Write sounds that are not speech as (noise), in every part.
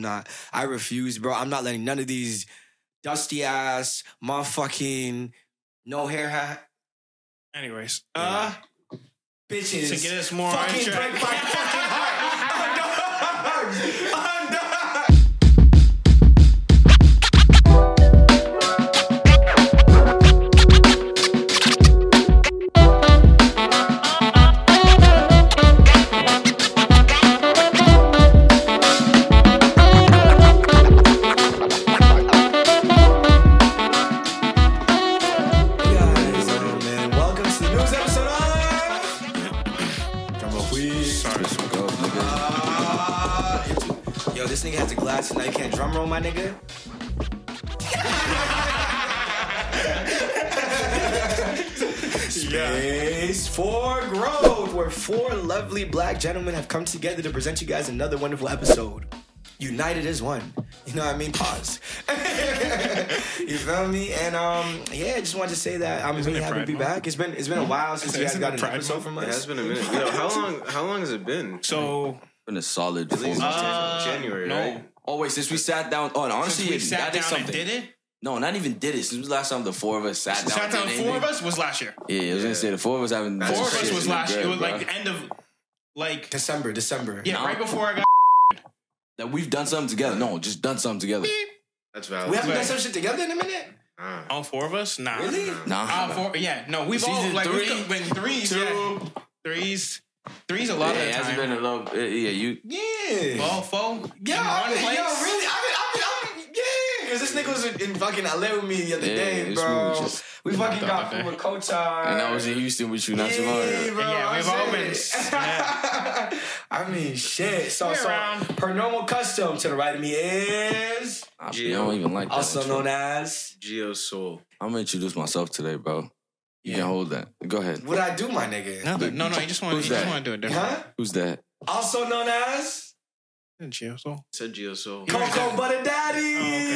I'm not. I refuse, bro. I'm not letting none of these dusty ass, motherfucking, no hair hat Anyways, uh, bitches. to get us more fucking break my fucking four lovely black gentlemen have come together to present you guys another wonderful episode. United as one. You know what I mean? Pause. (laughs) you feel me? And um, yeah, I just wanted to say that I'm Isn't really happy to be Month? back. It's been it's been a while since you guys Isn't got it an Pride episode Month? from It has been a minute. Yo, how long? How long has it been? So Been a solid At four least. Uh, January, no. right? oh wait, since we sat down. Oh, and honestly, since we sat that is down and something. did it, No, not even did it. Since the last time the four of us sat down. sat down did four of us was last year. Yeah, I was gonna say the four of us having. That's Four of us was last year. It was Bro. like the end of like December, December. yeah, Nah. right before I got. that we've done something together. No, just done something together. That's valid. We haven't done some shit together in a minute. Ah. All four of us? Nah. Really? Nah, Uh, four, yeah, no, we've all Season like we've been threes, two. yeah. threes, threes a lot yeah, of it the hasn't time. been a little. uh, Yeah, you. Yeah. Well, four, yeah, I mean, yo, really? I mean, I mean, I mean yeah. Because this nigga was in, in fucking LA with me the other Yeah, day, bro. just- we fucking got Okay. food with Kotar. And I was in Houston with you not too long Yeah, ago. bro, Yeah, we've all saying. been- (laughs) I mean, shit. So, so around. per normal custom, to the right of me is I, I don't even like that. also intro. known as. Geo Soul. I'm gonna introduce myself today, bro. You Yeah. can hold that. Go ahead. What I do, my nigga? No, no, no, you just want, you Who's just want to do it different. Huh? Who's that? Also known as Gio, so. Said Geo Soul. Coco Butter Daddy. Oh, okay.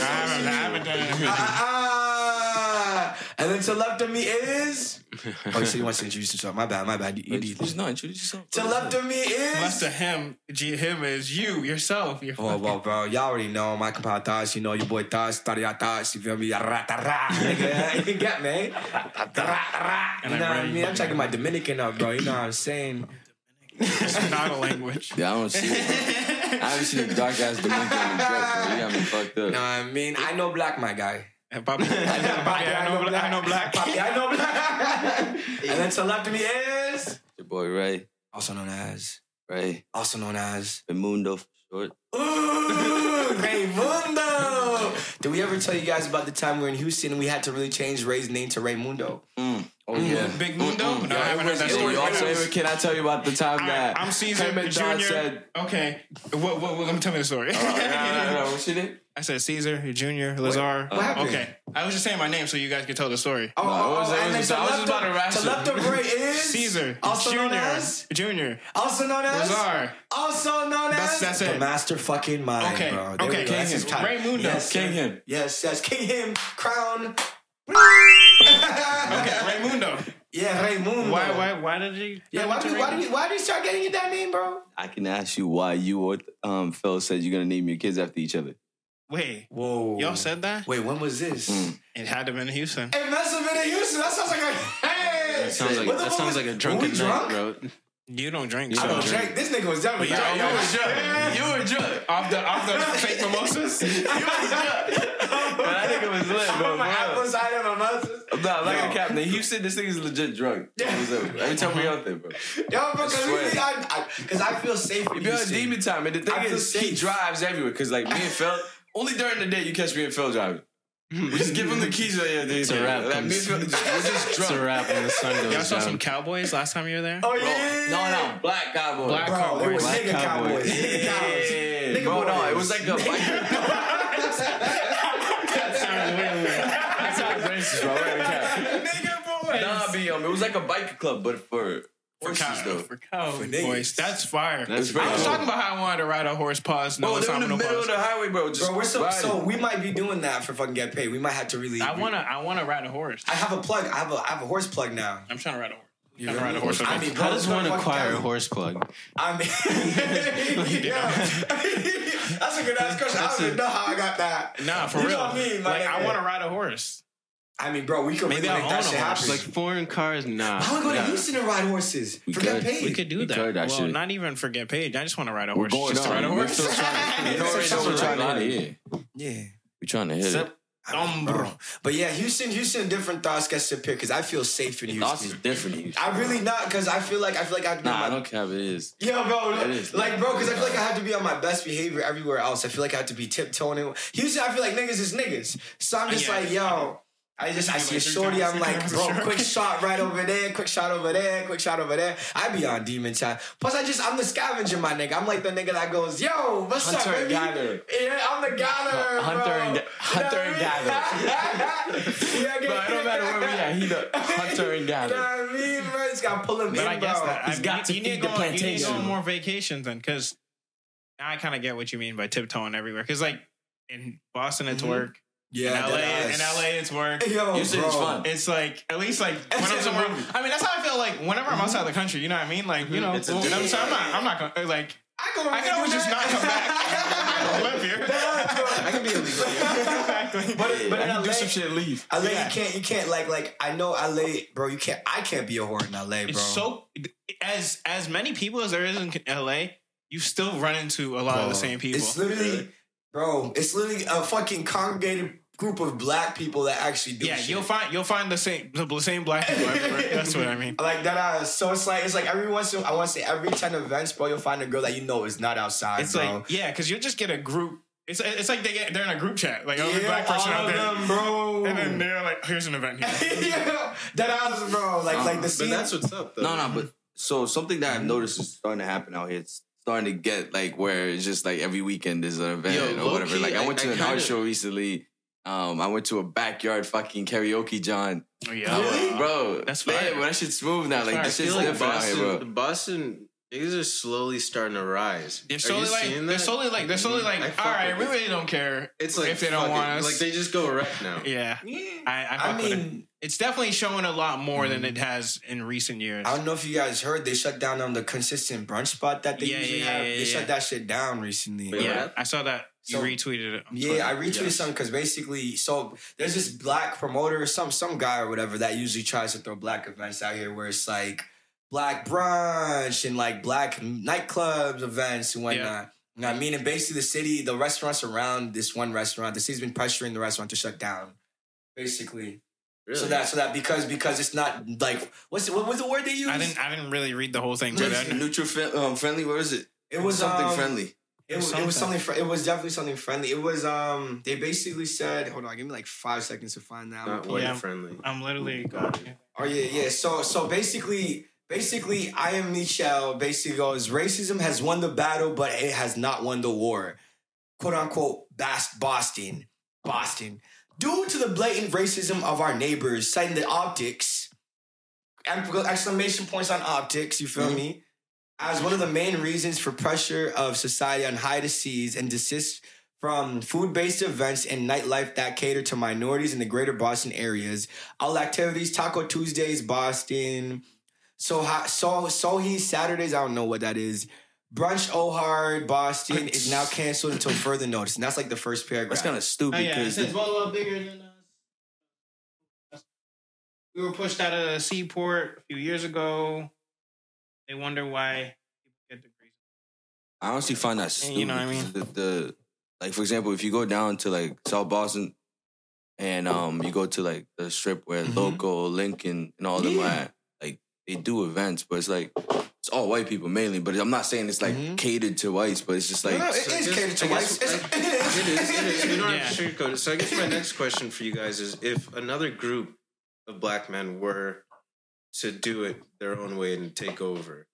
I haven't, I haven't done it. in a. Ah, and then to left of me is. (laughs) Oh, so he wants to introduce himself. My bad, my bad. You, you did. Who's not introduce yourself? To left of me Left is. to him, G, him is you, yourself. You're Oh, well, bro, y'all already know my compadre Thas, you know your boy Thas, Taria Thas, you feel me? Ra-ta-ra, nigga, (laughs) you can get me? Ra-ta-ra. You know I what I mean? I'm checking my Dominican up, bro, you know what I'm saying? It's not a language. Yeah, I don't see it. I haven't seen a dark ass Dominican in the dress. You got me fucked up. You know what I mean? I know black, my guy. And Bobby, I know, Bobby, I know, black. I know black. Papi, I know black. (laughs) (laughs) and then to left of me is. Your boy Ray, Also known as. Ray, Also known as. Mundo for short. Ooh, (laughs) Raymundo. Did we ever tell you guys about the time we were in Houston and we had to really change Ray's name to Raymundo? Mm. Oh yeah. Big Mundo? No, I haven't heard that Yo, story. yo, also, can I tell you about the time I, that I'm Caesar him and Don Junior. said, okay, what, what, what, let me tell me the story. oh, no, no, no, what's your name? I said Caesar Junior Lazar. what happened? Okay, I was just saying my name so you guys could tell the story. Oh, No, it was- it oh, oh, and was- then I was just about to of, ration. to left of Ray is Caesar also known Junior. as, Junior. also known as, Lazar. also known as that's the it. master fucking mind, Okay, bro. There okay. That's King his him. title. Raymundo. Yes, King him. Yes, yes, King him, crown. Okay, Raymundo. Yeah, Raymundo. Why, why, why did you? Yeah, why do, you, why, do you, why do you start getting you that name, bro? I can ask you why you or um Phil said you're gonna name your kids after each other. Wait, Whoa. y'all said that? Wait, when was this? Mm. It had to have been in Houston. It must have been in Houston. That sounds like a hey. That sounds like that sounds was- like a drunken we night, drunk? bro. You don't drink. I so- don't drink. This nigga was done with y'all- y'all was drunk. You were drunk. Off the off the (laughs) fake mimosas. I think it was lit, bro. My apple cider mimosas. I'm not like Yo. a captain. In Houston, this nigga's legit drunk. Every time we out there, bro. Yo, because swear. I, I, cause I feel safe in If you're on demon time, and the thing I is, he drives everywhere. Cause like me and Phil, only during the day you catch me and Phil driving. We just give them the keys. Like, yeah, It's a wrap. Like, me and just, we're just (laughs) It's drunk. a wrap when the sun Y'all goes saw down. some cowboys last time you were there? Oh, Bro, yeah. no, no, black cowboys. Black Bro, it was Cowboys. nigga Black cowboys. Cowboys. Nigga cows. Yeah, Nigga bro, no, it was like a (laughs) biker. That sounds weird. racist, bro. Nigga boys. Nah, be um, it was like a biker club, but for For, horses cow, though. for cowboys. niggas. That's fire. That's I was cool. talking about how I wanted to ride a horse. Pause. No, oh, Bro, they're in the no middle of the highway, bro. Just Bro, we're so, riding. so we might be doing that for fucking get paid. We might have to really. I wanna, I wanna ride a horse. I have a plug. I have a, I have a horse plug now. I'm trying to ride a horse. You I'm trying to ride a horse. I mean, How bro, does it's one fucking acquire a horse plug? I mean, yeah. (laughs) (laughs) That's a good ass question. I don't even know how I got that. Nah, for You real. know what I mean? My Like, I want to ride a horse. I mean, bro, we could Maybe really I'll make that own a shit happen. Like foreign cars, nah. I want to go to Nah. Houston and ride horses. We Forget could. paid. We could do We that. could, well, actually. not even for get paid. I just want to ride a We're horse. going just to ride a We're horse. still trying. You know, We're we're still still trying trying to hit it. Yeah, Yeah. we're trying to hit it. Except- I mean, bro. But yeah, Houston, Houston, different thoughts gets to pick because I feel safe in Houston. Thoughts is Houston. different. Houston. I really not because I feel like I feel like I have to be Nah, on I don't care if it is. Yeah, bro. It is. Like, bro, because I feel like I have to be on my best behavior everywhere else. I feel like I have to be tiptoeing. Houston, I feel like niggas is niggas. So I'm uh, just Yeah. like, yo. I just I see a shorty. I'm like, bro, quick (laughs) shot right over there, quick shot over there, quick shot over there. I be on demon time. Plus, I just I'm the scavenger, my nigga. I'm like the nigga that goes, yo, what's Hunter up, and baby? gatherer. Yeah, I'm the gatherer. Hunter bro. and ga- (laughs) hunter and You know what I yeah, But it don't matter where we at. He the hunter and (laughs) You know gatherer. what I mean, bro? Just gotta pull him But in, I guess bro. that He's I, got you, to you need feed to the go, on- You need to go on more vacations then, because now I kind of get what you mean by tiptoeing everywhere. Because like in Boston, it's Mhm. work. Yeah, in LA, in. LA, it's work. Yo, Houston bro. is fun. It's like at least like when I'm somewhere. I mean, that's how I feel like whenever I'm mm-hmm. outside the country. You know what I mean? Like you mm-hmm. know, It's a well, different- I'm, so I'm not. I'm not gonna like. I can, I can always just not come back. (laughs) I don't live here. I can be illegal. exactly. But but in I can LA, do some shit leave. LA, Yeah. you can't you can't like like I know LA, bro. You can't. I can't be a whore in LA, bro. It's so as as many people as there is in LA, you still run into a lot of the same people. It's literally, bro. It's literally a fucking congregated group of black people that actually do. yeah, shit. you'll find you'll find the same the same black people everywhere. (laughs) That's what I mean. Like that. Uh, so it's like it's like every once in I want to say every ten events, bro. You'll find a girl that you know is not outside, It's bro. like yeah, because you'll just get a group. It's it's like they get they're in a group chat like every yeah, black person all out there, them, bro. and then they're like, here's an event here. (laughs) yeah, that ass, bro. Like like the But scene. that's what's up, though. No, no, but so something that I've noticed is starting to happen out here. It's starting to get like where it's just like every weekend there's an event Yo, or whatever. low-key, Like I went to I an art kinda- show recently. Um, I went to a backyard fucking karaoke, John. Oh, yeah, Really? Bro, That's yeah, fire. but that shit's smooth now. That's Like fire. this I shit's like different out here, bro. Boston niggas are slowly starting to rise. They're Are slowly you like seeing they're slowly like they're slowly like I all fuck right, with we really don't care It's like if they don't want it. us. Like they just go right now. (laughs) yeah, Yeah. I I, I fuck with it. mean, It's definitely showing a lot more than it has in recent years. I don't know if you guys heard they shut down um, the consistent brunch spot that they Yeah, usually yeah, have. yeah, they yeah, shut that shit down recently. Wait, yeah, what? I saw that you retweeted it. on Yeah, I retweeted Yes. something because basically, so there's this black promoter, some some guy or whatever that usually tries to throw black events out here, where it's like black brunch and like black nightclubs events and whatnot. You know what I mean? And basically, the city, the restaurants around this one restaurant, the city's been pressuring the restaurant to shut down. Basically, Really? so that so that because because it's not like what's it, what was the word they used? I didn't I didn't really read the whole thing, but Neutral fri- um, friendly. What is it? It was something um, friendly. It was, it was something. Fr- it was definitely something friendly. It was. Um. They basically said, "Hold on, give me like five seconds to find that." not white Yeah. friendly. I'm literally got it. Oh yeah, yeah. So so basically, basically, I am Michelle. Basically goes, racism has won the battle, but it has not won the war. "Quote unquote," Boston, Boston. Due to the blatant racism of our neighbors, citing the optics, exclamation points on optics. You feel mm-hmm. me? As one of the main reasons for pressure of society on high to seize and desist from food-based events and nightlife that cater to minorities in the greater Boston areas. All activities, Taco Tuesdays, Boston, so so Sohi Saturdays. I don't know what that is. Brunch Oh Hard Boston is now canceled until (laughs) further notice, and that's like the first paragraph. That's kind of Oh stupid yeah, it because says well, well bigger than us. We were pushed out of the seaport a few years ago. They wonder why people get degrees. I honestly find that And stupid. you know what I mean? The, the like for example, if you go down to like South Boston and um you go to like the strip where Mhm. Loco, Lincoln, and all them Yeah. are at, like they do events, but it's like it's all white people mainly. But I'm not saying it's like Mhm. catered to whites, but it's just like no, no, it So is guess- catered to whites. guess- (laughs) it is. It is. It is. We don't Yeah. have to sugarcoat it. So I guess my next question for you guys is: If another group of black men were to do it their own way and take over, like,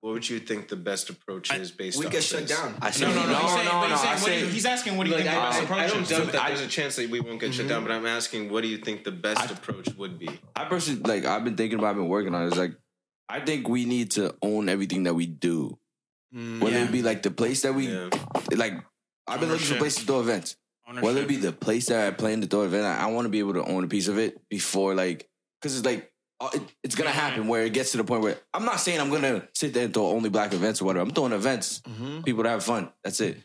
what would you think the best approach is based? On? We off get shut down. I say No, no, no. he's saying, no, but no. he's, saying, I what do you- say he's asking, what do you Like, think the best I, approach I don't is? doubt that I- there's a chance that we won't get shut down, but I'm asking, what do you think the best I- approach would be? I personally like I've been thinking about, I've been working on it. It's like I think we need to own everything that we do. Mm, Whether Yeah. it be like the place that we Yeah. like I've been looking for places to throw events. Ownership. Whether it be the place that I plan to throw an event, I, I want to be able to own a piece of it before like because it's like it, it's gonna happen where it gets to the point where I'm not saying I'm gonna sit there and throw only black events or whatever. I'm throwing events, Mhm. people to have fun. That's it.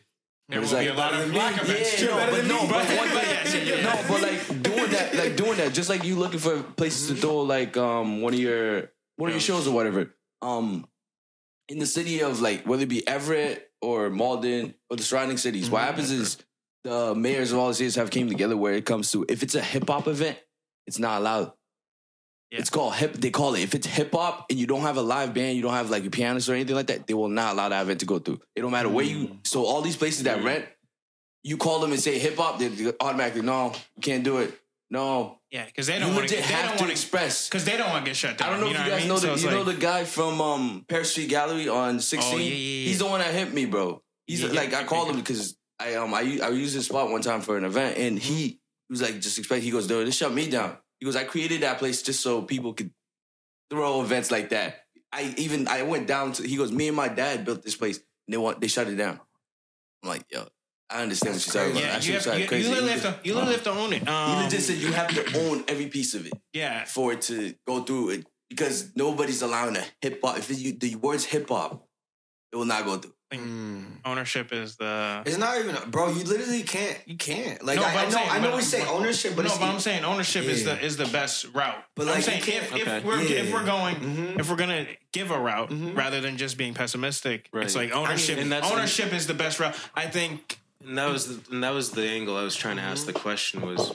There will it's be like- a lot of black me. events. Yeah, no, but no, but But- one thing, yeah, (laughs) yeah. no, but like doing that, like doing that, just like you looking for places to throw like um one of your one of your shows or whatever. Um, in the city of like whether it be Everett or Malden or the surrounding cities, what happens is the mayors of all the cities have came together where it comes to if it's a hip hop event, it's not allowed. Yeah. It's called hip. They call it if it's hip hop and you don't have a live band, you don't have like a pianist or anything like that. They will not allow that event to go through. It don't matter where you. So all these places that rent, you call them and say hip hop, they automatically no, you can't do it. No, Yeah, because they don't want to. They don't want to express. because they don't want to get shut down. I don't know you if you guys I mean? know So the it's you know the guy from um Paris Street Gallery on 16. Oh, yeah, yeah, yeah. He's the one that hit me, bro. He's like I called him because I um I I used his spot one time for an event and he, he was like just expect he goes dude this shut me down. He goes I created that place just so people could throw events like that. I even I went down to he goes me and my dad built this place and they want they shut it down. I'm like yo I understand what you're talking about. Yeah, That you, shit's have, you, crazy. you literally have to. You literally have to own it. He Um, legit said you have to own every piece of it yeah, for it to go through it because nobody's allowing a hip hop. If you, the words hip hop, it will not go through. ownership is the. It's not even, bro. You literally can't. You can't. Like No, I, I know. saying- I know but- we say ownership, but no, it's, but I'm saying ownership is the is the best route. But, I'm saying you can't- if, if we're if we're going Mhm. if we're gonna give a route Mhm. rather than just being pessimistic, it's like ownership. and that's- ownership is the best route. I think. And that was the, and that was the angle I was trying to Mm-hmm. ask. The question was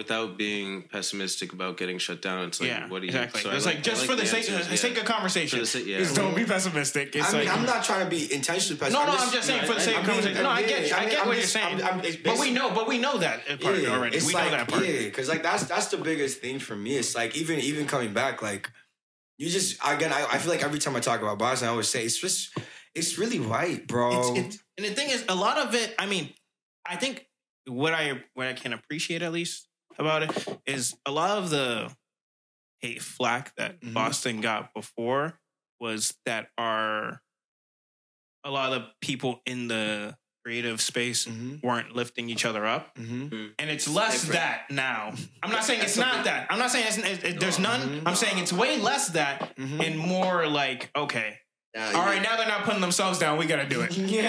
without being pessimistic about getting shut down. It's like yeah, what do you exactly. so I it's like, just I for the, the sake, answers, the yeah. sake of conversation. Sake- yeah. Just don't be pessimistic. It's I mean, like I'm not trying to be intentionally pessimistic. no, no, I'm just saying no, for the sake I of mean, conversation. No, I get you. I I get I'm what you're saying. I'm- I'm- but we know, but we know that part Yeah, already. it's We like, know that part. Yeah, because like that's that's the biggest thing for me. It's like even even coming back, like you just again, I, I feel like every time I talk about Boston, I always say it's just it's really white, bro. It's, it's, and the thing is, a lot of it. I mean, I think what I what I can appreciate at least about it is a lot of the hate flack that Mhm. Boston got before was that our a lot of the people in the creative space Mhm. weren't lifting each other up, Mm-hmm. and it's less different. that now. (laughs) I'm not saying it's not that. I'm not saying it's, it, it- there's none. Mhm. I'm saying it's way less that Mhm. and more like okay. Now, All right, now they're not putting themselves down. We gotta do it. (laughs) Yeah.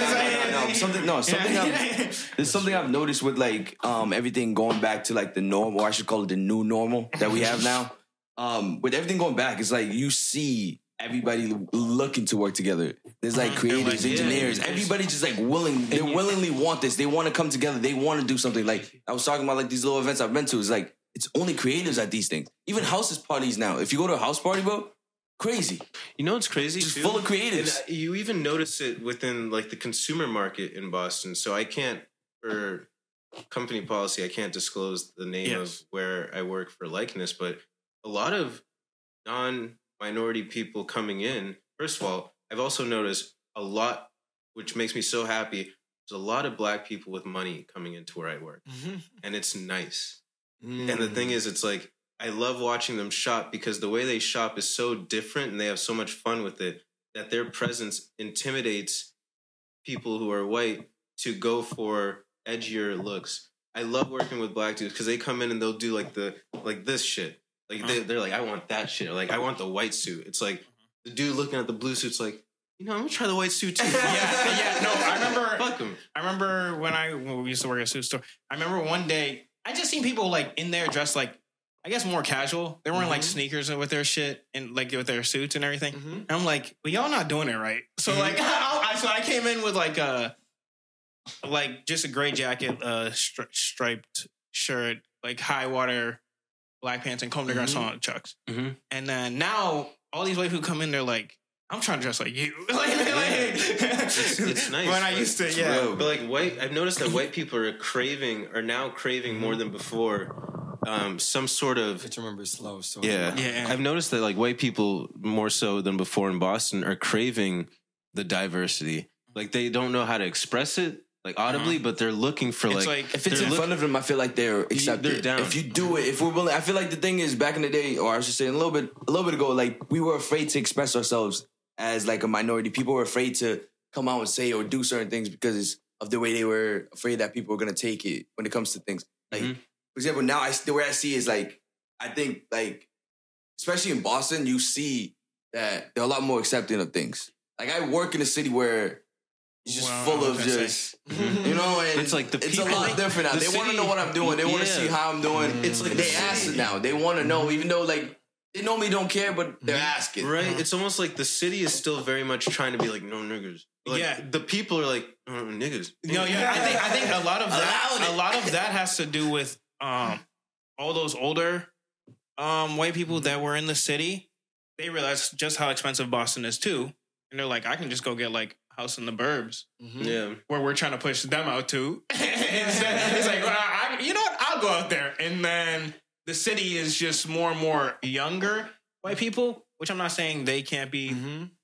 No, no, no, something- no, something I've- (laughs) There's something I've noticed with like um everything going back to like the normal, or I should call it the new normal that we have now. Um, with everything going back, it's like you see everybody looking to work together. There's like creators, like, engineers, it's- everybody just like willing. They willingly want this. They want to come together. They want to do something. Like I was talking about, like these little events I've been to. It's like it's only creatives at these things. Even houses parties now. If you go to a house party, bro, crazy. You know it's crazy? Just too? full of creatives. And, uh, you even notice it within like the consumer market in Boston. So I can't, for company policy, I can't disclose the name Yes. of where I work for likeness. But a lot of non-minority people coming in. First of all, I've also noticed a lot, which makes me so happy. There's a lot of black people with money coming into where I work, and it's nice. And the thing Mm. is, it's like I love watching them shop because the way they shop is so different and they have so much fun with it that their presence intimidates people who are white to go for edgier looks. I love working with black dudes because they come in and they'll do like the like this shit. Like they, uh-huh. they're like, I want that shit. Or like I want the white suit. It's like uh-huh. the dude looking at the blue suit's like, you know, I'm gonna try the white suit (laughs) too. yeah, yeah. No, I (laughs) remember. Fuck him. I remember when I when we used to work at a suit store. I remember one day I just seen people like in there dressed like I guess more casual. They weren't like sneakers with their shit and like with their suits and everything. And I'm like, well, y'all not doing it right. So like, I, (laughs) I, so I came in with like a like just a gray jacket, uh, stri- striped shirt, like high water black pants and Comme des Garçons chucks. Mhm. And then now all these white people come in, they're like. I'm trying to dress like you. (laughs) like, like- It's, it's (laughs) nice. When I used to, yeah. But like white, I've noticed that white people are craving, are now craving more than before, um, some sort of to remember slow. So yeah. Yeah. I've noticed that like white people more so than before in Boston are craving the diversity. Like they don't know how to express it like audibly, but they're looking for Uh-huh. It's like, like- If it's in look- front of them, I feel like they're accepted. they're down. If you do it, if we're willing, I feel like the thing is back in the day, or I should say a little bit, a little bit ago, like we were afraid to express ourselves as like a minority. People were afraid to come out and say or do certain things because of the way they were afraid that people were gonna take it when it comes to things. Like Mhm. For example, now I the way I see is like I think like especially in Boston, you see that they're a lot more accepting of things. Like I work in a city where it's just Well, full of was gonna just (laughs) mm-hmm. you know. And It's like the people, it's people- a lot like, different now. the They want to know what I'm doing. They want to Yeah. see how I'm doing. Mm. It's like they the ask it now. They want to know, even though like they normally don't care, but they're mm-hmm. asking. Right? It's almost like the city is still very much trying to be like, no niggers. Like, Yeah. The people are like, no, no niggas. No, yeah, I think I think a lot of that a lot of that has to do with um all those older um white people that were in the city. They realized just how expensive Boston is too, and they're like, I can just go get like a house in the burbs Yeah. where we're trying to push them out to. (laughs) Instead, it's like, well, I, you know what? I'll go out there, and then the city is just more and more younger white people. Which I'm not saying they can't be.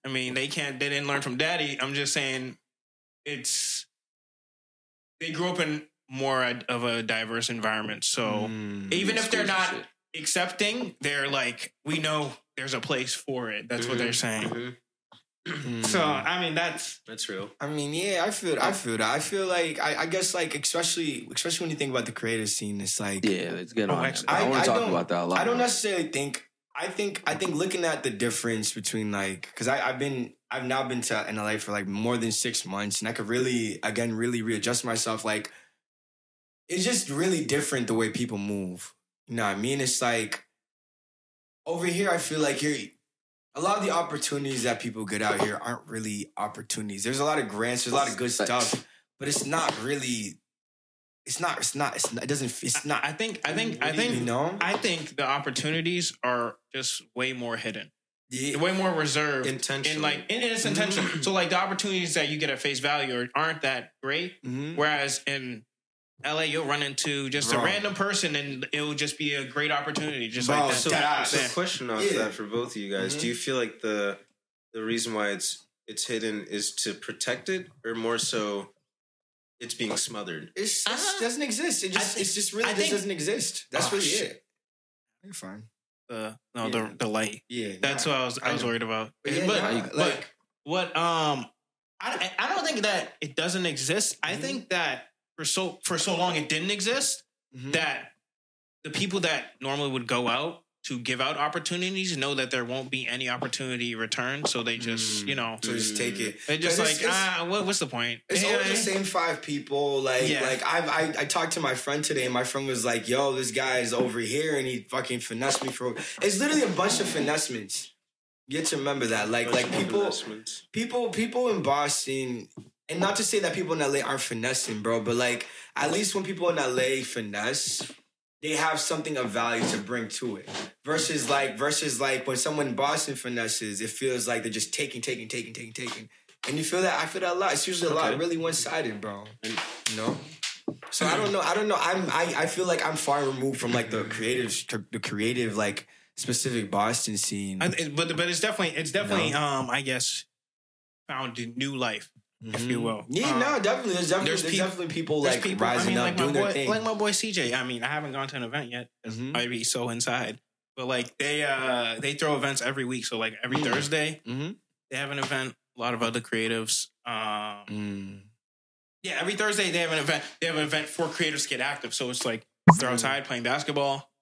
I mean, they can't. They didn't learn from daddy. I'm just saying it's they grew up in more of a diverse environment. So mm. even if they're not accepting, they're like, we know there's a place for it. That's what they're mm-hmm. saying. Mhm. So I mean, that's That's real. I mean, yeah, I feel, I feel that. I feel like, I, I guess, like, especially, especially when you think about the creative scene, it's like, Yeah, let's get Oh, on. actually, I, I- want to talk about that a lot. I don't necessarily think. I think. I think looking at the difference between like, because I've been, I've now been to in LA for like more than six months, and I could really, again, really readjust myself. Like, it's just really different the way people move. You know what I mean? It's like over here. I feel like you're. A lot of the opportunities that people get out here aren't really opportunities. There's a lot of grants. There's a lot of good stuff, but it's not really. It's not. It's not. It's not. It doesn't. It's not. I think I think I you think know. I think the opportunities are just way more hidden, Yeah. way more reserved. Intentionally. And like, and it's intentional. so like the opportunities that you get at face value are, aren't that great. Mhm. Whereas in LA, you'll run into just Bro. a random person, and it will just be a great opportunity, just Bro, like that. So, That- so question off Yeah. that for both of you guys: Mhm. Do you feel like the the reason why it's it's hidden is to protect it, or more so, it's being smothered? It's, it Uh, doesn't exist. It just think- it's just really I just think- doesn't exist. That's Oh, really shit. it. You're fine. the no Yeah. the the light. Yeah. That's nah. what I was I I was worried about. But yeah, but, nah, but like what um I I don't think that it doesn't exist. I Mhm. think that for so for so long it didn't exist Mhm. that the people that normally would go out to give out opportunities know that there won't be any opportunity return, so they just Mm. you know so just take it. they just like it's- it's- ah what, what's the point? It's You know always the same five people. Like, Yeah. like I've, I, I talked to my friend today, and my friend was like, "Yo, this guy is over here, and he fucking finessed me for." It's literally a bunch of finessments. You have to remember that, like, like people, people, people in Boston, and not to say that people in LA aren't finessing, bro, but like at least when people in LA finesse, they have something of value to bring to it. Versus like, versus like when someone in Boston finesses, it feels like they're just taking, taking, taking, taking, taking. And you feel that I feel that a lot. It's usually a lot, really one sided, bro. You know. So I don't know. I don't know. I'm. I, I feel like I'm far removed from like the creative, the creative like specific Boston scene. I, but but it's definitely it's definitely um I guess found a new life if you will. Mm-hmm. Yeah, Um, no, definitely. There's definitely there's there's, peop- definitely people There's like people, rising I mean, up, like doing boy, their thing. like my boy CJ. I mean, I haven't gone to an event yet. 'cause Mhm. I'd be so inside. But like they uh they throw events every week. So like every Mm. Thursday Mhm. they have an event. A lot of other creatives. Um, Mm. yeah, every Thursday they have an event. They have an event for creators to get active. So it's like Mm. they're outside playing basketball,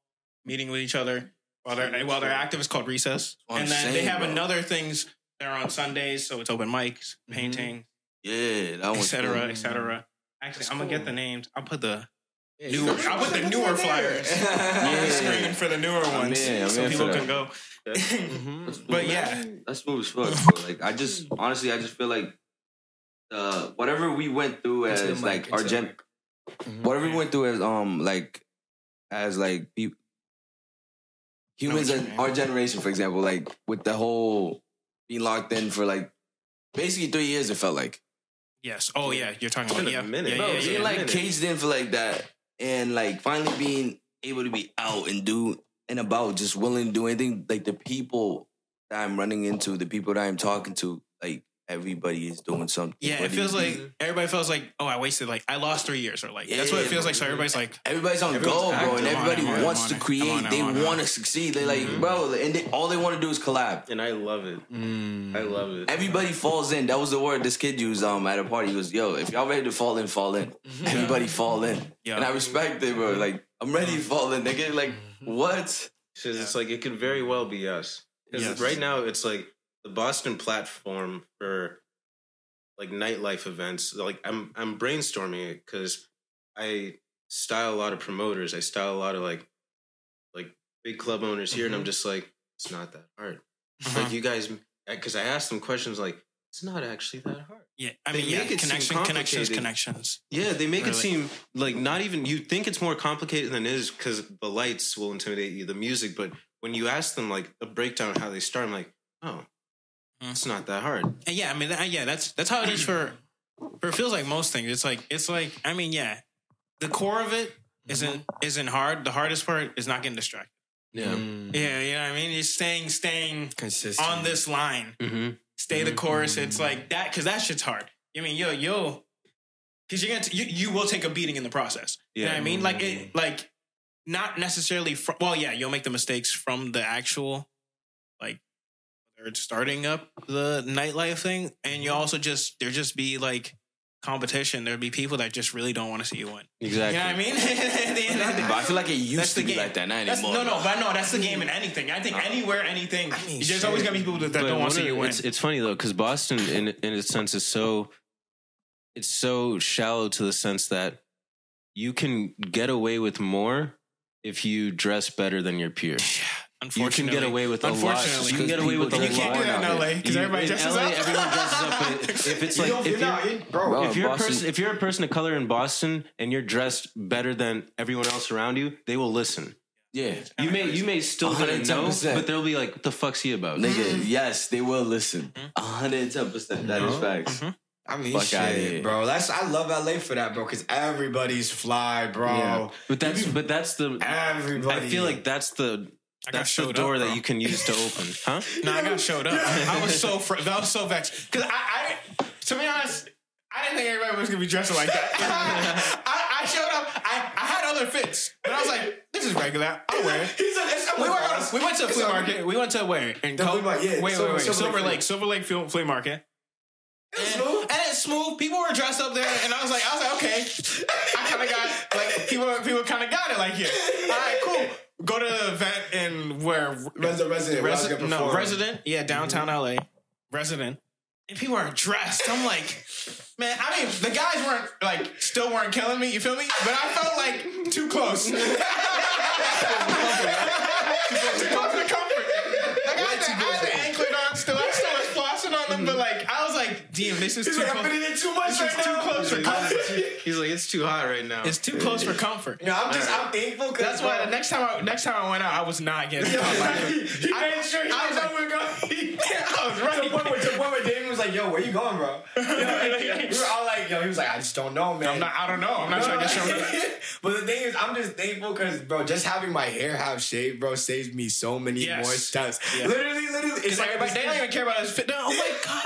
meeting with each other while they're while they're active. It's called recess. And then they have bro. another things. They're on Sundays, so it's open mics, Mhm. painting, Yeah, that was etc., cool. etc. Actually, That's I'm gonna get the names. I'll put the Yeah, Newer- I'll put the (laughs) newer flyers. on Yeah. the screen for the newer I'm ones, in, I'm so people that. can go. (laughs) Mhm. but yeah, That's smooth as fuck. Bro. Like I just (laughs) honestly, I just feel like uh, whatever we went through Into as mic, like into our the gen, mic. Mhm. whatever we went through as um like as like peop humans what you in mean. our generation, for example, like with the whole being locked in for like basically three years, it felt like yes. Oh yeah, you're talking It's about been a yeah, minute, yeah, bro, yeah, yeah, being yeah. like minute. caged in for like that, and like finally being able to be out and do and about, just willing to do anything. Like the people that I'm running into, the people that I'm talking to, like everybody is doing something. Yeah, it feels you be- like everybody feels like, oh, I wasted like I lost three years, or like that's what it feels bro. like. So everybody's like, Everybody's on Everyone's go, bro, active. and I'm on everybody wants on to create. On they I'm on it. want to succeed. They like, Mhm. bro, and they, all they want to do is collab. And I love it. Mm. I love it. Everybody falls in. That was the word this kid used um at a party. He goes, "Yo, if y'all ready to fall in, fall in. Everybody fall in." yeah, And I respect it, bro. Like I'm ready to fall in. They get like, what? Because it's like it could very well be us. Because Yes. right now it's like the Boston platform for like nightlife events. Like I'm I'm brainstorming it because I style a lot of promoters. I style a lot of like like big club owners here, and I'm just like, it's not that hard. Uh-huh. Like you guys, because I asked them questions like, it's not actually that hard. Yeah, I They mean, yeah, make it seem connection, connections, connections. Yeah, they make Really? it seem like not even you think it's more complicated than it is because the lights will intimidate you, the music. But when you ask them like a breakdown of how they start, I'm like, oh. It's not that hard. And yeah, I mean, yeah, that's that's how it is for. For it feels like most things. It's like it's like I mean, yeah, the core of it isn't isn't hard. The hardest part is not getting distracted. Yeah. Mm. Yeah, you know what I mean. You're staying staying Consistent. on this line. Mm-hmm. Stay the course. It's like that because that shit's hard. I mean, yo, yo, because you're gonna t- you, you will take a beating in the process. You know what I mean? Like it, like not necessarily. From, well, yeah, you'll make the mistakes from the actual, like, they're starting up the nightlife thing, and you also just there just be like competition. There'd be people that just really don't want to see you win. Exactly. You know what I mean? (laughs) At the end of the But I feel like it used That's to the be game. like that. Not That's, anymore. no, no, but no, that's the game in anything. I think anywhere, anything. I mean, there's shit. always gonna be people that, that But don't want to see you win. It's, it's funny though because Boston, in in a sense, is so it's so shallow to the sense that you can get away with more if you dress better than your peer. Unfortunately, you can get away with a lot. Unfortunately. You can get away with a And you lot. can't do that in LA because everybody in dresses LA, up. everyone dresses up, but (laughs) if it's like if you're, you- bro, Bro, if you're a person if you're a person of color in Boston and you're dressed better than everyone else around you, they will listen. Yeah. You may you may still didn't know, but they'll be like, "What the fuck's he about?" Nigga, yes, they will listen. Mm-hmm. 110%. That is facts. I mean, Fuck shit, bro. That's I love LA for that, bro. Because everybody's fly, bro. Yeah. But that's but that's the Everybody. I feel like that's the I got that's the door up, that you can use to open, (laughs) huh? No, I got showed up. (laughs) I was so fr- I was so vexed because I, I, to be honest, I didn't think everybody was gonna be dressing like that. (laughs) I, I showed up. I, I had other fits, but I was like, this is regular. I'll wear it. He's like, it's- We, like, went, we went to a flea all- market. We went to where? In The Col- flea market, yeah. Wait, Silver- wait, wait. Silver Silver, Lake Lake, Silver Lake flea, flea market. It was And, smooth. and it's smooth. People were dressed up there, and I was like, I was like, okay. I kind of got like people. People kind of got it. Like, yeah, all right, cool. Go to the event in where Resi- resident, where Resi- no, resident. Yeah, downtown LA, resident. And people are dressed. I'm like, man. I mean, the guys weren't like still weren't killing me. You feel me? But I felt like too close. (laughs) too close to comfort. Like I had, the, I had the anklet on still. I still was flossing on them, but like I was like, damn, this is He's too like, I'm close. in too much This right is too now. close for comfort. (laughs) He's like, "It's too hot right now." It's too close for comfort. You know, I'm just, I'm thankful because That's why the next time I next time I went out, I was not getting caught by them. (laughs) he I- made sure he I was was like- like, oh we're going. (laughs) I was To the ready. point where, to the point where Damien was like, "Yo, where you going, bro?" You know, and we were all like, "Yo," he was like, "I just don't know, man." I'm not. I don't know. I'm not trying to get shown up. but the thing is, I'm just thankful because, bro, just having my hair have shaved, bro, saves me so many Yes. more steps. Yeah. Literally, literally, it's Because like everybody, they don't even care about his fit. Oh my god!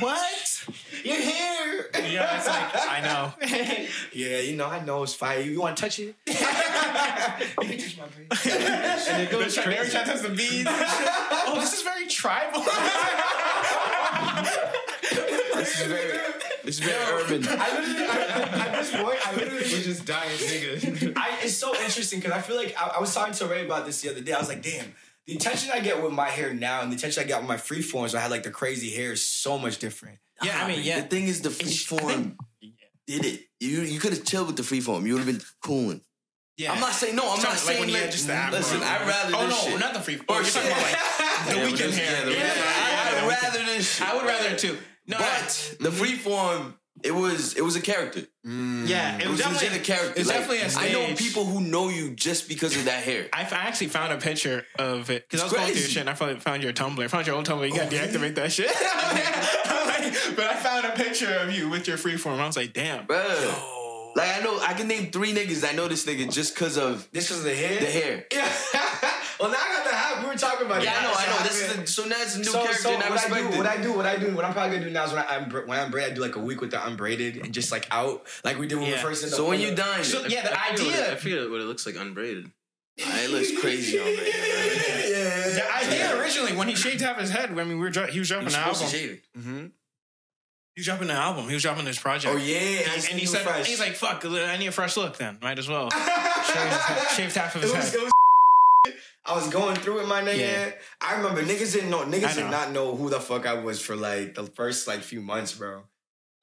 What? Your here. Yeah, it's like I know. (laughs) yeah, you know, I know it's fire. You want to touch it? (laughs) you can touch my brain. and it goes crazy. Every time has the beads. (laughs) oh, this is very tribal. This is very, this is very urban. I literally, I, at this point, I literally was just dying, nigga. I, it's so interesting because I feel like I, I was talking to Ray about this the other day. I was like, damn, the attention I get with my hair now and the attention I got with my freeforms, where I had like the crazy hair, is so much different. yeah, I ah, mean, yeah. The thing is, the It's- I freeform think- did it. You you could have chilled with the freeform. You would have been cooling. yeah. I'm not saying no. I'm Sorry, not saying when you like, just the listen. I'd rather Oh this no, shit. not the free. Or Oh, you're talking about like the Yeah, weekend just- hair. yeah, the Yeah, yeah, I'd yeah, rather this shit. I would rather too. No, But the freeform, it was it was a character. Mm. yeah, it It was was definitely legit a character. It's Like, definitely a stage. I know people who know you just because of that hair. I f- I actually found a picture of it because I was It's going through your shit. and I found, found your Tumblr. I found your old Tumblr. You got to Oh, yeah? deactivate that shit. Like, (laughs) but I found a picture of you with your freeform. I was like, damn. bro. Like I know I can name three niggas. I know this nigga just because of This was the hair. the hair. Yeah. (laughs) well, now I got the hat. We were talking about it. Yeah, I know, I know. So This is the, so now it's a new so, character, so and I what I do, it. what I do, what I do, what I'm probably gonna do now is when I, I'm when I'm braided, I do like a week with the unbraided and just like out, like we did when we first in the. so when you dine, So yeah, the I forget what it- I idea, forget what it looks like unbraided. it looks (laughs) crazy on me. yeah. the idea originally when he shaved half his head. I mean, we were he was dropping You're an supposed album. to shave. Mm-hmm. He was dropping an album. He was dropping this project. Oh yeah, And, and he said, fresh. he's like, "Fuck, I need a fresh look. Then might as well." (laughs) shaved, shaved half of it his was, head. I was going through it, my nigga. Yeah. I remember niggas didn't know niggas did not know who the fuck I was for like the first like few months, bro.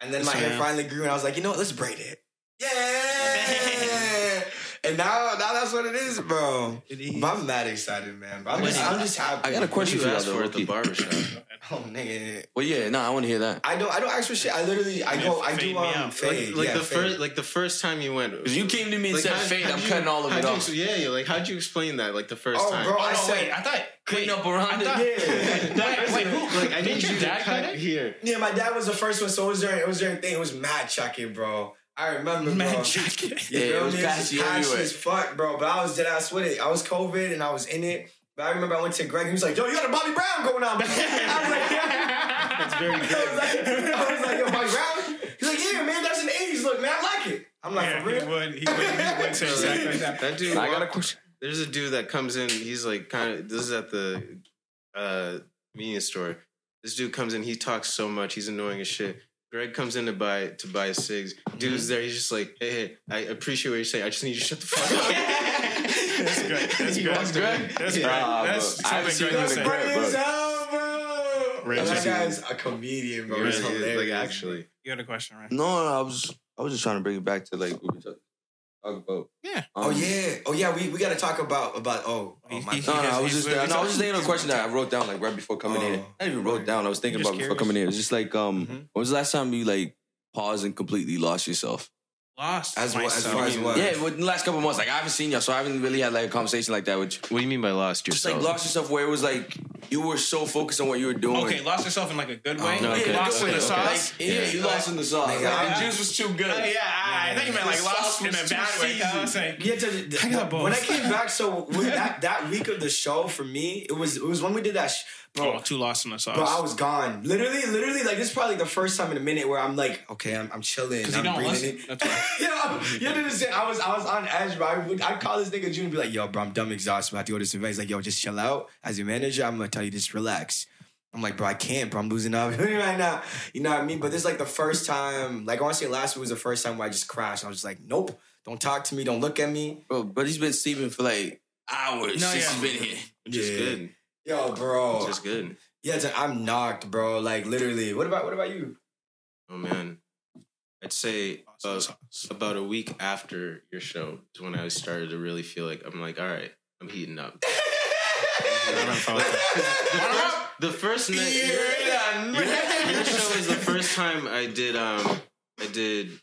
And then my hair finally grew, and I was like, you know what? Let's braid it. Yeah. And now, now that's what it is, bro. It is. But I'm mad excited, man. But I'm just, I'm just happy. I got a question you for you asked though. for at the barbershop. (laughs) Oh, nigga. Well, yeah, no, I want to hear that. I don't. I don't ask for shit. I literally. I go. I fade do. me Um, out. fade. like like yeah, the fade. first like the first time you went. Because you came to me and said, how- "Fade, how'd I'm you- cutting all of it you off." ex- Yeah, yeah. Like how'd you explain that? Like the first Oh, time. bro, Oh, I no, said. wait, I thought Clean up around I it. Yeah. (laughs) wait, wait, who? Like I Didn't need your you to dad cut cut it? here. Yeah, my dad was the first one, so it was during it was during thing. It was mad chucking, bro. I remember, bro. Man, jacket. (laughs) You Yeah, feel it was me? patchy patchy everywhere. as fuck, bro. But I was dead ass with it. I was COVID and I was in it. But I remember I went to Greg. He was like, "Yo, you got a Bobby Brown going on." bro." (laughs) I was like, "Yeah." (laughs) That's very I was like, I was like, "Yo, Bobby Brown." He's like, "Yeah, man, that's an '80s look, man. I like it." I'm like, Yeah, "For he real." would. He would. He would say exactly like that. That dude. I got a walked- question. There's a dude that comes in. He's like kind of. This is at the uh convenience store. This dude comes in. He talks so much. He's annoying as shit. Greg comes in to buy to buy cigs. Dude's mm-hmm. there. He's just like, hey, hey, I appreciate what you're saying. I just need you to shut the fuck up. (laughs) That's good. That's You good. want Greg? That's Yeah. great. Nah, That's bro. I haven't something seen Greg him would in say. Greg. Funny bro. as hell, bro. Rich. That guy's a comedian, bro. He's Really hilarious. like actually. You had a question, right? No, no, I was, I was just trying to bring it back to like what we talk, talk about. Yeah. Oh Um, yeah, oh yeah. We, we got to talk about about oh, oh my. He- No, no, I was just, he's- no, I was just thinking of a question that I wrote down like right before coming in. Oh. I even wrote down. I was thinking Just about before curious. coming in. It's just like, um, Mhm. when was the last time you like paused and completely lost yourself? Lost As well- as myself. far as what? Yeah, within the last couple months, like I haven't seen you, so I haven't really had like a conversation like that with you. What do you mean by lost Just yourself? like lost yourself where it was like you were so focused on what you were doing. Okay, lost yourself in like a good way. Oh, okay. Yeah, lost in the okay. sauce. yeah, you lost in the sauce. Nigga, Like, I- the juice was too good. Uh, yeah, I, I think you meant like The lost sauce in a bad way. I was saying, Yeah, to, I got both. when I came back, so (laughs) that that week of the show for me, it was it was when we did that, sh- bro. oh, too lost in the sauce. Bro, I was gone. Literally, literally, like this is probably the first time in a minute where I'm like, okay, I'm, I'm chilling. because you I'm don't breathing listen. it. That's why. (laughs) yeah, you understand? I was I was on edge, bro. I would I'd call this nigga June and be like, yo, bro, I'm dumb exhausted. I have to go to this event. He's like, yo, just chill out. As your manager, I'm gonna tell you just relax. I'm like, bro, I can't, bro. I'm losing up (laughs) right now. You know what I mean? But this is like the first time, like I want to say last week was the first time where I just crashed. I was just like, nope, don't talk to me, don't look at me. Bro, but he's been sleeping for like hours No, since yeah. he's been here. Just Yeah. good. Yo, bro. Just good. Yeah, I'm knocked, bro. Like literally. What about what about you? Oh man. I'd say Lost in the uh, about a week after your show is when I started to really feel like I'm like, all right, I'm heating up. (laughs) the first night, your, your show is the first time I did. Um, I did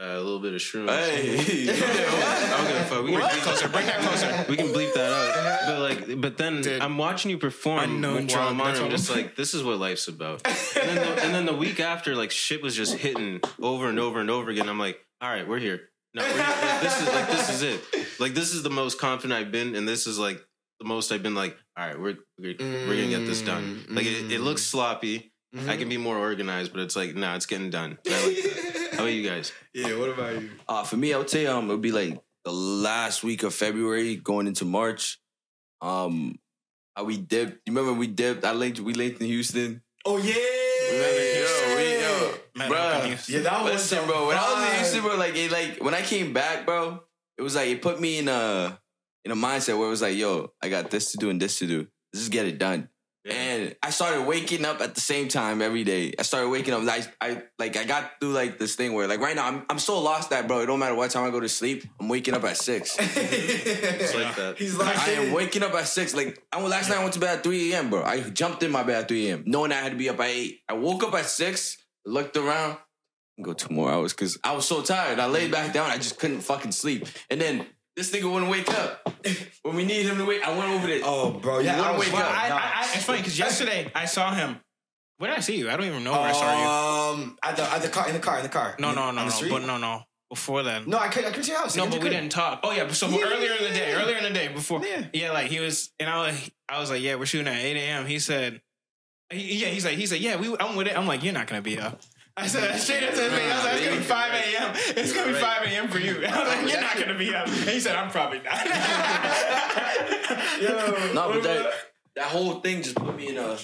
uh, a little bit of shrooms. Hey, I don't give a fuck. We can, Bring that closer. Bring that closer. (laughs) we can bleep that out. But like, but then Dude. I'm watching you perform Unknown while drug, I'm on. I'm just like, this is what life's about. And then, the, and then the week after, like shit was just hitting over and over and over again. I'm like, all right, we're here. No, we're here. Like, this is like this is it. Like this is the most confident I've been, and this is like the most I've been. Like, all right, we're we're, we're gonna get this done. Like it, it looks sloppy. I can be more organized, but it's like, no, it's getting done. I like that. How about you guys? Yeah, what about you? Uh, for me, I would say um, it would be like the last week of February going into March. Um, how we dipped. You remember we dipped? I linked. We linked in Houston. Oh yeah. Yo, we, yo, Man, bruh. Yeah, that was Listen, bro. When I was in. Houston, bro, like it, like when I came back, bro, it was like it put me in a in a mindset where it was like, yo, I got this to do and this to do. Let's just get it done. And I started waking up at the same time every day. I started waking up. Like I like I got through like this thing where like right now I'm I'm so lost that bro. It don't matter what time I go to sleep. I'm waking up at six. (laughs) It's like that. He's like, I am waking up at six. Like I last night I went to bed at three a.m. Bro, I jumped in my bed at three a.m. knowing I had to be up at eight. I woke up at six, looked around, and go two more hours because I was so tired. I laid back down. I just couldn't fucking sleep. And then this nigga wouldn't wake up (laughs) when we need him to wake. I went over there. Oh, bro, yeah, You I wouldn't was wake up. I, Nah. I, I, it's funny because yesterday I saw him. Where did I see you? I don't even know where I saw you. Um, at the at the car in the car in the car. No, no, no, no. street? But no, no. Before then. No, I couldn't. I couldn't see your house. No, but we couldn't. didn't talk. Oh yeah, so Yeah, earlier in the day, yeah. earlier in the day before, Yeah. yeah, like he was, and I was, I was like, yeah, we're shooting at eight a.m. He said, yeah, he's like, he's like, yeah, we, I'm with it. I'm like, you're not gonna be up. I said that (laughs) straight up to his face. I was like, it's gonna be five a.m. It's gonna be five a.m. for you. (laughs) I was like, you're not gonna be up. And (laughs) he said, I'm probably not. Yo, No, but that that whole thing just put me in a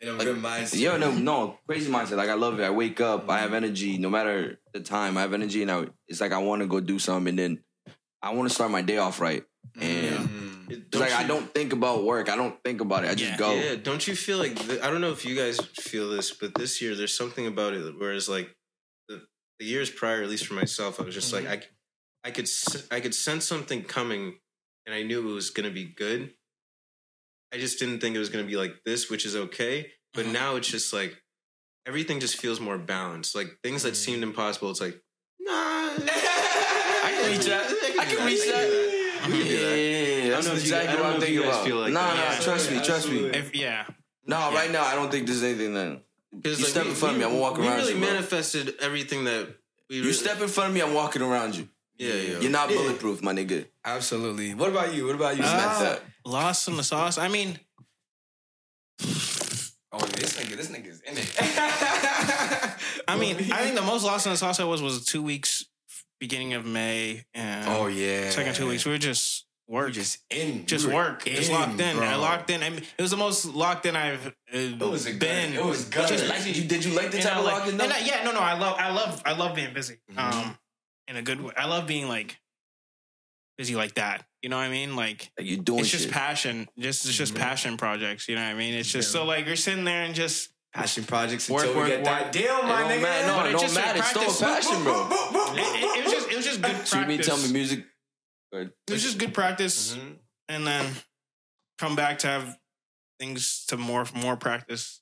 in a good mindset. Yo, no, no, crazy mindset. Like I love it. I wake up, I have energy, no matter the time. I have energy, and I, it's like I want to go do something, and then I want to start my day off right. And Mm. It- It's like I don't think about work. I don't think about it. I just Yeah. go. Yeah, don't you feel like th- I don't know if you guys feel this, but this year there's something about it. Whereas like the, the years prior, at least for myself, I was just like I, I could I could sense something coming, and I knew it was gonna be good. I just didn't think it was gonna be like this, which is okay. But Mhm. now it's just like everything just feels more balanced. Like things that seemed impossible, it's like nah. (laughs) I can reach that. I can reach that. You do that. Yeah, that's know I exactly don't what know I'm if you thinking guys about. feel like nah, that. nah, Yeah. trust me, trust me. If yeah, No, right now I don't think there's anything then. Because You step in front of me, I'm gonna walk we around really you, bro. manifested everything that we. You really- step in front of me, I'm walking around you. Yeah, yeah. You're not Yeah. bulletproof, my nigga. Absolutely. What about you? What about you? Uh, Smack Smack? that. lost in the sauce. I mean, Oh, this nigga, this nigga's in it. (laughs) I mean, I think the most lost in the sauce I was was two weeks, beginning of May, and oh yeah. second two weeks we were just We're work, just in. just We work, just locked in. bro. I locked in. I mean, it was the most locked in I've uh, It was good. been. It was good. Just like, did you did you like the type of like- locking and? I- yeah, no, no. I love, I love, I love being busy. Mhm. Um, in a good way. I love being like busy like that. You know what I mean? Like Like you doing it's just shit. passion. Just it's just Mhm. passion projects. You know what I mean? It's just so like you're sitting there and just passion projects Work, until work, we get that work. deal, It my nigga. matter. No, But it don't just matter. It's still a passion, bro. it, it- it was just it was just good practice. You mean tell me music? Good. It was just good practice, Mhm. and then come back to have things to more more practice.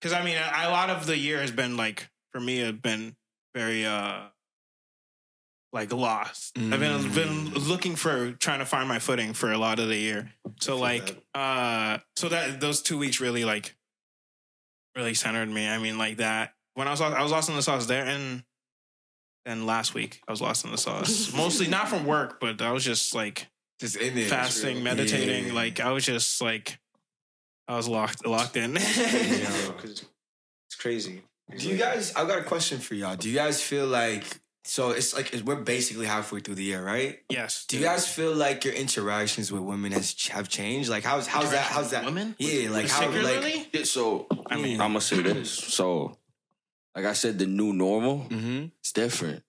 Because I mean, a, a lot of the year has been like for me, have been very uh like lost. I've been Mm. been looking for trying to find my footing for a lot of the year. So like uh so that those two weeks really like really centered me. I mean like that when I was I was lost in the sauce there and and last week I was lost in the sauce. (laughs) Mostly not from work, but I was just like Just in there. fasting, meditating. Yeah. Like I was just like I was locked locked in. Yeah, (laughs) 'cause it's crazy. Do you guys? I've got a question for y'all. Do you guys feel like so? It's like we're basically halfway through the year, right? yes. Do you guys feel like your interactions with women has have changed? Like how's how's that? How's that? Women? Yeah, like how like Particularly? Yeah, so I mean- I'm gonna say this. So, like I said, the new normal, mm-hmm. it's different.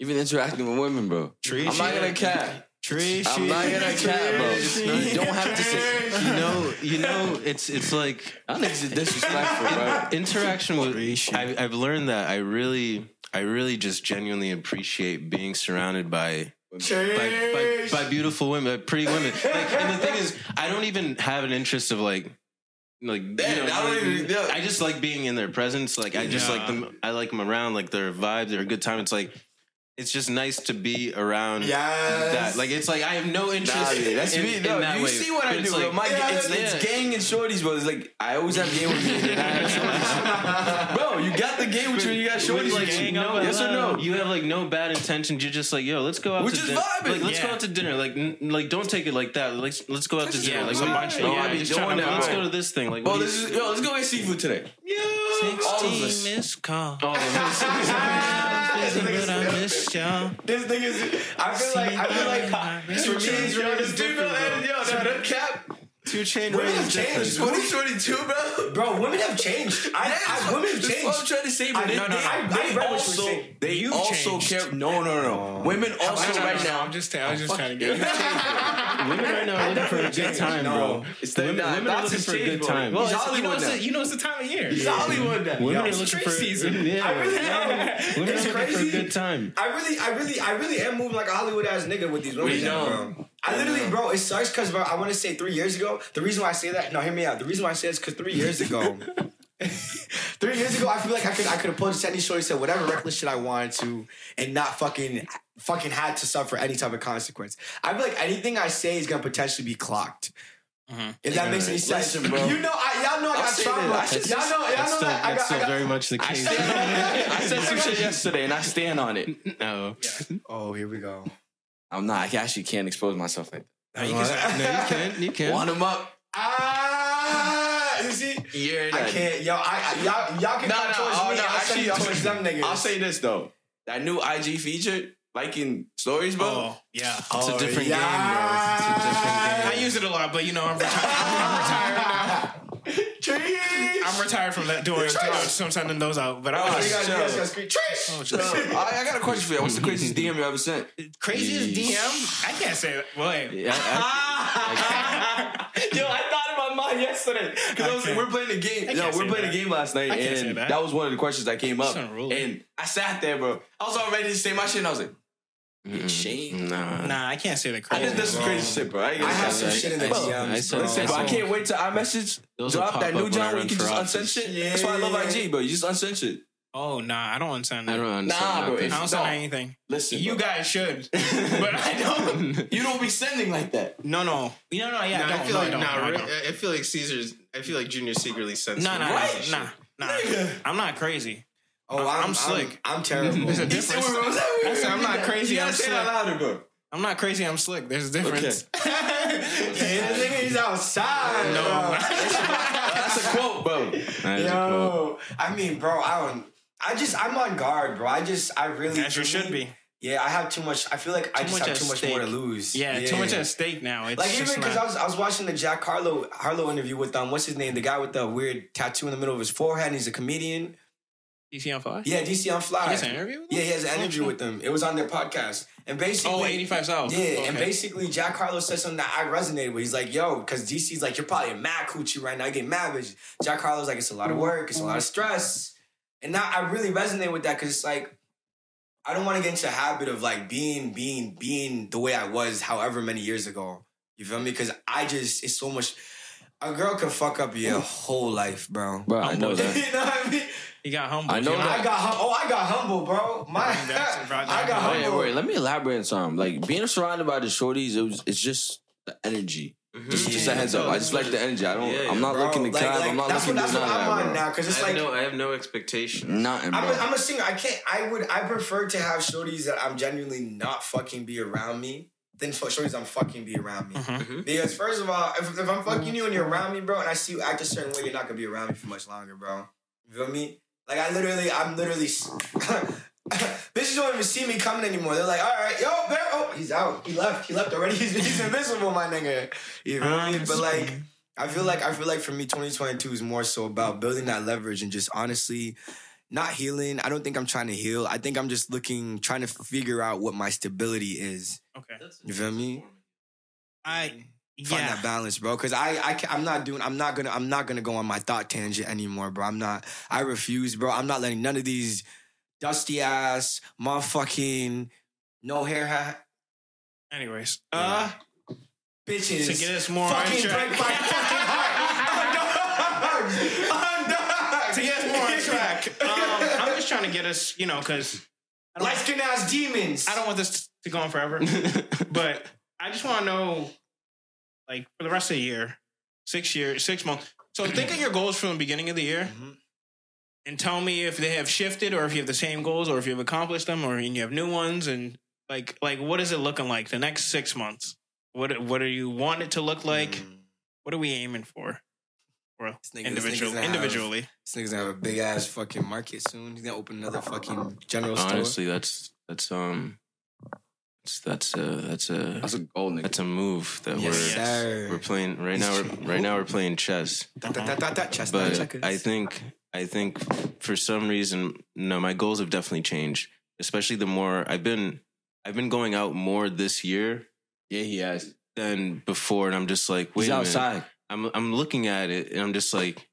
Even interacting with women, bro. Tree I'm not shit. gonna cap. Tree I'm not shit. gonna cap, bro. Tree You don't have to say. You know, you know, it's it's like That niggas is disrespectful, bro. interaction with. Appreciate. I've, I've learned that I really, I really just genuinely appreciate being surrounded by by, by, by beautiful women, by pretty women. Like, and the thing is, I don't even have an interest of like. Like you know, I don't like, even- yeah. I just like being in their presence. Like I just Yeah. like them. I like them around. Like their vibe. They're a good time. It's like it's just nice to be around. Yes. that. Like it's like I have no interest. Nah, man, that's in, me. in No, that you way. see what I do, it's bro. like- My, Yeah, it's, it's gang and shorties, bro. It's like I always have game with me. and I have shorties. bro, you got the game with you. You got shorties. like, with you. no, yes or no? You have like no bad intentions. You're just like, yo, let's go out We're to just dinner. vibing. Like, let's go out to dinner. Like, n- like, don't take it like that. Like, let's go out to dinner. Like, some bunch of- yeah, I be just trying to. Let's go to this thing. Like, Bro, what do this is yo. Let's go get seafood today. All of us. missed call. Oh, But I y'all. This thing is. I feel like I feel like for me, it's Yo, really this female yo, no, that cap. Two chain Women have changed. 2022, bro. bro. Women have changed. I, I women have That's changed. what I'm trying to say, but I- they, no, no, they, no. I- I they read what you were also saying. they You've also changed. care. No, no, no. Oh. Women also No, no, right no, now. I'm just, I was just trying to get. Women right now are (laughs) looking for a good time, bro. It's the- Women, women are looking for a good time. Well, Well, it's, you know, Hollywood it's now. you know, it's the time of year. He's Hollywood now. Women Yo, are it's looking tree for season. (laughs) Yeah, I really am. women are looking for a good time. I really, I really, I really am moving like a Hollywood ass nigga with these women, We now, know. I literally, bro, it sucks because, bro, I want to say three years ago. The reason why I say that, no, hear me out. The reason why I say it is because three years ago, (laughs) (laughs) three years ago, I feel like I could, I could have pulled any shorty, said whatever reckless shit I wanted to, and not fucking, fucking had to suffer any type of consequence. I feel like anything I say is gonna potentially be clocked. Mhm. If that makes any sense, Listen, bro. You know, I, y'all know I got trauma. Y'all know, y'all That's know still, that I that's got, still I got. very much the I case. stand. (laughs) I said some shit yesterday, and I stand on it. No. Oh, here we go. I'm not. I actually can't expose myself like No, you can- No, you can. You can. Want him up? Ah, you see. Yeah, I can't, yo. I, I y'all, y'all can No, come no, towards oh, me. no, I'll send you I'll towards say- them niggas. I'll say this though. That new IG feature, liking stories, bro. Oh, yeah. It's a different game, bro. It's a different game. I use it a lot, but you know, I'm retired, I'm retired now. Trees. I'm I'm retired from that doing some sending those out. But I Oh, was You guys, you guys gotta scream, Trish! oh, I, I got a question for you. What's the craziest DM you ever sent? craziest DM. I can't say that. Wait. Yeah, I, (laughs) Yo, I thought in my mind yesterday because we're playing a game. I Yo, we're playing that. a game last night, I can't say and that. that. was one of the questions that came up. And I sat there, bro. I was all ready to say my shit, and I was like, "Shame." nah. Nah, I can't say that I crazy. did this bro. crazy shit, bro. I, ain't I have some that. shit in the I- I DMs, said- bro. Listen, bro, I can't wait till iMessage Those drop that new when John where you can just office. unsend shit. Yeah, That's why I love IG, bro. You just unsend shit. Oh nah, I don't unsend I don't understand Nah, bro, I don't send No. anything. Listen, You bro. guys should, (laughs) but I don't. you don't be sending like that. No, no, no, no. Yeah, Nah, I don't. I feel no, like I don't. nah, I I feel like Caesar's. I feel like Junior secretly sends. Nah, nah, crazy nah, nah, nah. I'm not crazy. Oh, I'm- I'm, slick. I'm, (laughs) I'm terrible. There's a difference. wait, wait, what's? I said I'm not crazy. You I'm say that slick. louder, bro. I'm not crazy. I'm slick. There's a difference. (laughs) Yeah, this nigga, he's outside. No. bro. (laughs) That's a quote, bro. Is a quote. Yo, I mean, bro, I don't. I just, I'm on guard, bro. I just, I really. As you should be. Yeah, I have too much. I feel like I just have too much more to lose. Yeah, too much at stake now. It's Like even because I was I was watching the Jack Harlow Harlow interview with um what's his name the guy with the weird tattoo in the middle of his forehead and he's a comedian DC on fire. yeah DC Young Fly He has an interview. with yeah he has an Oh, interview with them it was on their podcast and basically Oh, 85 South. yeah and basically Jack Harlow said something that I resonated with he's like yo because DC's like you're probably a mad coochie right now you get mad bitch Jack Harlow's like it's a lot of work it's a lot of stress and now I really resonate with that because it's like I don't want to get into a habit of like being, being, being the way I was however many years ago. You feel me? Because I just, it's so much. A girl can fuck up your whole life, bro. Bro, I know (laughs) you that. know what I mean? He got humble. I know that. I got, hum- oh, I got humble, bro. My, That's a I got project. Wait, humble. wait, let me elaborate on something. Like being surrounded by the shorties, it was it's just the energy. Mm-hmm. Just, just a heads up. I just like the energy. I don't. Yeah, I'm not Bro, looking to like- cap. like, I'm not that's looking what, to that's what I'm that, on bro. now because it's have like no. I have no expectations. Nothing, I'm bro. a, I'm a singer. I can't. I would. I prefer to have shorties that I'm genuinely not fucking be around me than for shorties I'm fucking be around me. Mhm. Because first of all, if, if I'm fucking mm-hmm. you and you're around me, bro, and I see you act a certain way, you're not gonna be around me for much longer, bro. You feel me? Like I literally, I'm literally. (laughs) Bitches don't even see me coming anymore. They're like, all right, yo, there. Oh, he's out. He left. He left already. (laughs) He's, he's invisible, my nigga. You feel me? But like, I feel like I feel like for me, 2022 is more so about building that leverage and just honestly not healing. I don't think I'm trying to heal. I think I'm just looking, trying to figure out what my stability is. Okay. You feel me? I Find yeah. that balance, bro. Because I, I, I'm not doing. I'm not gonna. I'm not gonna go on my thought tangent anymore, bro. I'm not. I refuse, bro. I'm not letting none of these dusty ass, motherfucking, no hair hat Anyways, uh, bitches. to get us more on fucking track. break my fucking heart. I'm done. I'm to get us more on track. Um, I'm just trying to get us, you know, because Light skin ass demons. I don't want this to go on forever. (laughs) but I just want to know, like, for the rest of the year, six years, six months. So think of your goals from the beginning of the year, Mhm. and tell me if they have shifted, or if you have the same goals, or if you've accomplished them, or you have new ones, and like, like, what is it looking like the next six months? What what do you want it to look like? Mm. What are we aiming for? For This nigga- individual, nigga's gonna have- individually. This nigga's gonna have a big ass fucking market soon. He's gonna open another fucking general store. Honestly, that's that's um, that's that's a that's a That's a goal, nigga. that's a move that Yes, we're sir. we're playing right now. We're, right now we're playing chess. That, that, that, that, that chestnut but checkers. I think I think for some reason, no, my goals have definitely changed. Especially the more I've been, I've been going out more this year Yeah, he has. than before, and I'm just like, wait He's a minute. I'm I'm looking at it, and I'm just like,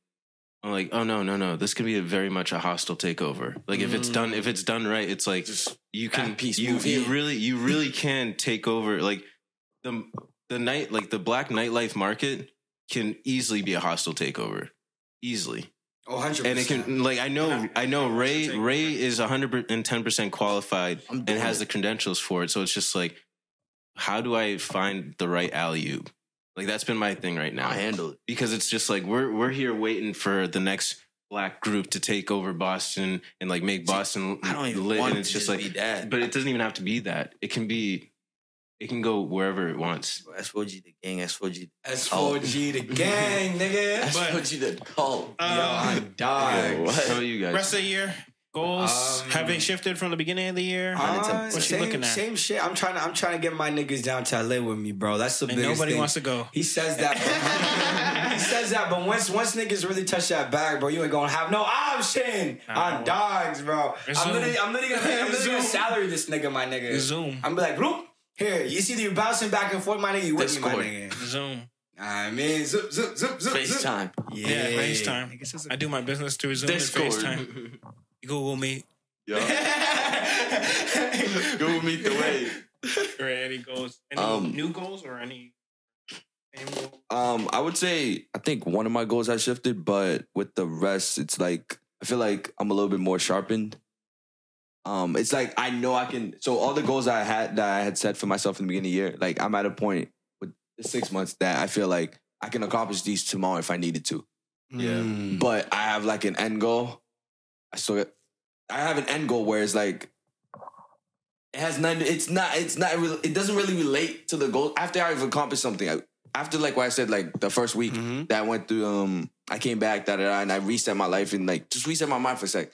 I'm like, oh no, no, no, this could be a very much a hostile takeover. Like if it's done, if it's done right, it's like you can, piece you you really, you really can take over. Like the the night, like the black nightlife market can easily be a hostile takeover, easily. oh, 100%. And it can like I know I know Ray Ray is 110 percent qualified and has it. the credentials for it. So it's just like, how do I find the right alley oop? Like that's been my thing right now I handle it. because it's just like we're we're here waiting for the next black group to take over Boston and like make Boston I don't even lit. want And it's to just just like, be that. but it doesn't even have to be that. It can be, it can go wherever it wants. S4G the gang, S4G. S4G the gang, nigga. (laughs) But- S4G the cult. Uh, Yo, I'm dying. Yo, what? How about you guys? Rest of the year, Goals Um, have they shifted from the beginning of the year? Uh, What you looking at? same shit. I'm trying to. I'm trying to get my niggas down to LA with me, bro. That's the and biggest nobody thing. wants to go. He says that. he says that, but once once niggas really touch that bag, bro, you ain't gonna have no option Nah, on dogs, bro. I'm Zoom. literally, I'm literally gonna, I'm literally gonna salary this nigga, my nigga. Zoom. I'm be like, bloop. Here, you see you bouncing back and forth, my nigga. You with me, my nigga. Zoom. I mean, zip, zip, zip, zip, zip. FaceTime. Yeah, Yeah, FaceTime. I do my business through Zoom Discord. and FaceTime. (laughs) Google Meet. Google Meet the way. Or any goals? Any Um, new goals or any same goals? Um, I would say I think one of my goals has shifted, but with the rest, it's like I feel like I'm a little bit more sharpened. Um, it's like I know I can. So all the goals I had that I had set for myself in the beginning of the year, like I'm at a point with the six months that I feel like I can accomplish these tomorrow if I needed to. Yeah. Mm. But I have like an end goal. I still got, I have an end goal where it's like it has nothing. It's not. It's not. It doesn't really relate to the goal. After I've accomplished something, I, after like what I said, like the first week Mhm. that I went through, um, I came back, da da da, and I reset my life and like just reset my mind for a sec.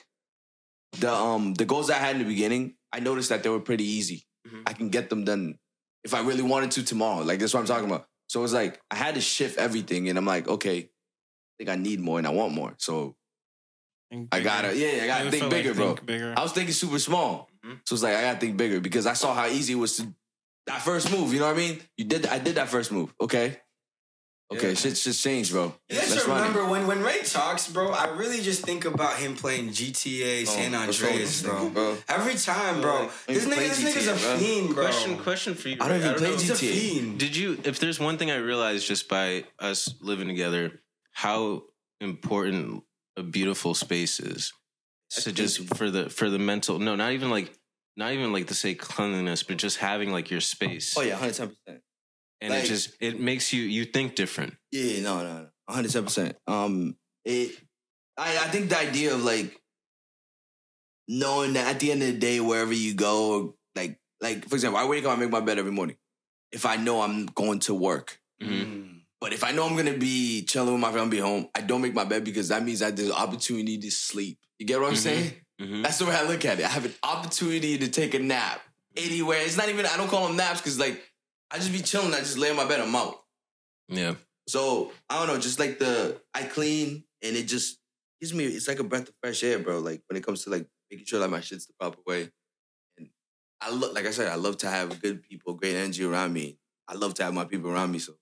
The um the goals I had in the beginning, I noticed that they were pretty easy. Mhm. I can get them done if I really wanted to tomorrow. Like that's what I'm talking about. So it's like I had to shift everything, and I'm like, okay, I think I need more and I want more. So I gotta, yeah, I gotta You think bigger, like bro. think bigger. I was thinking super small, Mhm. so it's like I gotta think bigger because I saw how easy it was to that first move. You know what I mean? You did, I did that first move. Okay, okay, Yeah. shit, shit changed, bro. You guys Let's should remember when, when Ray talks, bro, I really just think about him playing GTA San Oh, what's Andreas, bro. bro? Every time, bro. This nigga, play this nigga's a GTA, bro. fiend, bro. Question, question for you. I don't Ray. even play know. He's a GTA. fiend. Did you? If there's one thing I realized just by us living together, how important a beautiful spaces. So just for the for the mental, no, not even like not even like to say cleanliness, but just having like your space. Oh yeah, hundred ten percent. and like- it just it makes you you think different. Yeah, no, no, no, hundred ten percent. Um, it, I, I think the idea of like knowing that at the end of the day, wherever you go, like, like for example, I wake up, I make my bed every morning. If I know I'm going to work, Mhm. But if I know I'm gonna be chilling with my family home, I don't make my bed because that means that there's opportunity to sleep. You get what I'm Mhm. saying? Mhm. That's the way I look at it. I have an opportunity to take a nap anywhere. It's not even I don't call them naps because like I just be chilling. I just lay in my bed. I'm out. Yeah, So I don't know. Just like the I clean and it just gives me. It's like a breath of fresh air, bro. Like when it comes to like making sure that my shit's the proper way. And I look like I said, I love to have good people, great energy around me. I love to have my people around me. So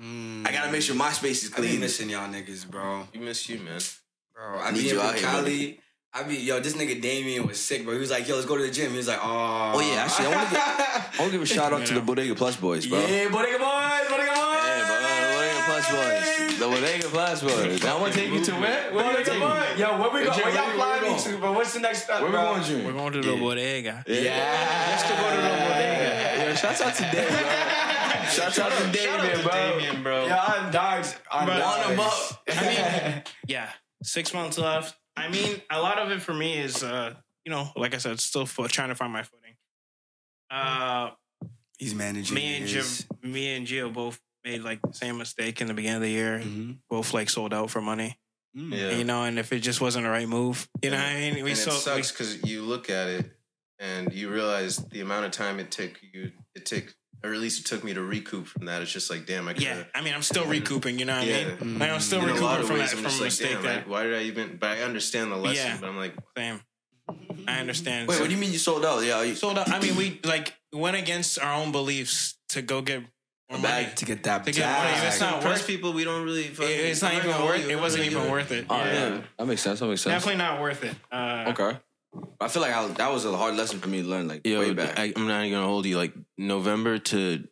I gotta make sure my space is clean. I be clean. missing y'all niggas, bro. we miss you, man. Bro, I I need be you in out here, Cali. I be yo, this nigga Damien was sick, bro. He was like, yo, let's go to the gym. He was like, oh. Oh, yeah, actually, I wanna I want to give a shout out to the Bodega Plus boys, bro. yeah, Bodega Boys, Bodega Boys. Yeah, bro. Bodega Plus boys. The Bodega Plus boys. Now I want to take you to where? Where you Bodega take me? Boys. Yo, where we Hey, go? Jim, Where y'all where we- where we flying me going? to, bro? What's the next step, Where we going, going, We're going to the bodega. Yeah. Just to go to the bodega. Yo, shout out to Dave, bro. (laughs) Shout out to Damien, bro. Damien, bro. Yeah, I'm dogs. I'm But- dogs. On 'em up. I mean, (laughs) yeah, six months left. I mean, a lot of it for me is, uh, you know, like I said, still fo- trying to find my footing. Uh, he's managing. me and Jim, me and Gio both made like the same mistake in the beginning of the year. Mhm. Both like sold out for money, Mm. Yeah. you know. And if it just wasn't the right move, you know, what I mean, we and sold. it sucks because you look at it and you realize the amount of time it took you, it took, or at least it took me to recoup from that. It's just like, damn, I we, could. yeah, I mean, I'm still recouping. You know what Yeah. I mean? Like I'm still in a lot recouping of from ways, that from just like, mistake damn, that. I, why did I even? But I understand the lesson. Yeah. But I'm like, Same. I understand. Wait, So- what do you mean you sold out? Yeah, you sold out. I mean, we like went against our own beliefs to go get more A money. bag. To get that To get money, bag. it's not first worth. people we don't really. It, Fucking, it's not even worth. hold It wasn't even worth it. Oh, yeah. yeah. That makes sense. That makes sense. Definitely not worth it. Uh, Okay. I feel like I, that was a hard lesson for me to learn, like Yo, way back. I, I'm not even gonna hold you. Like November to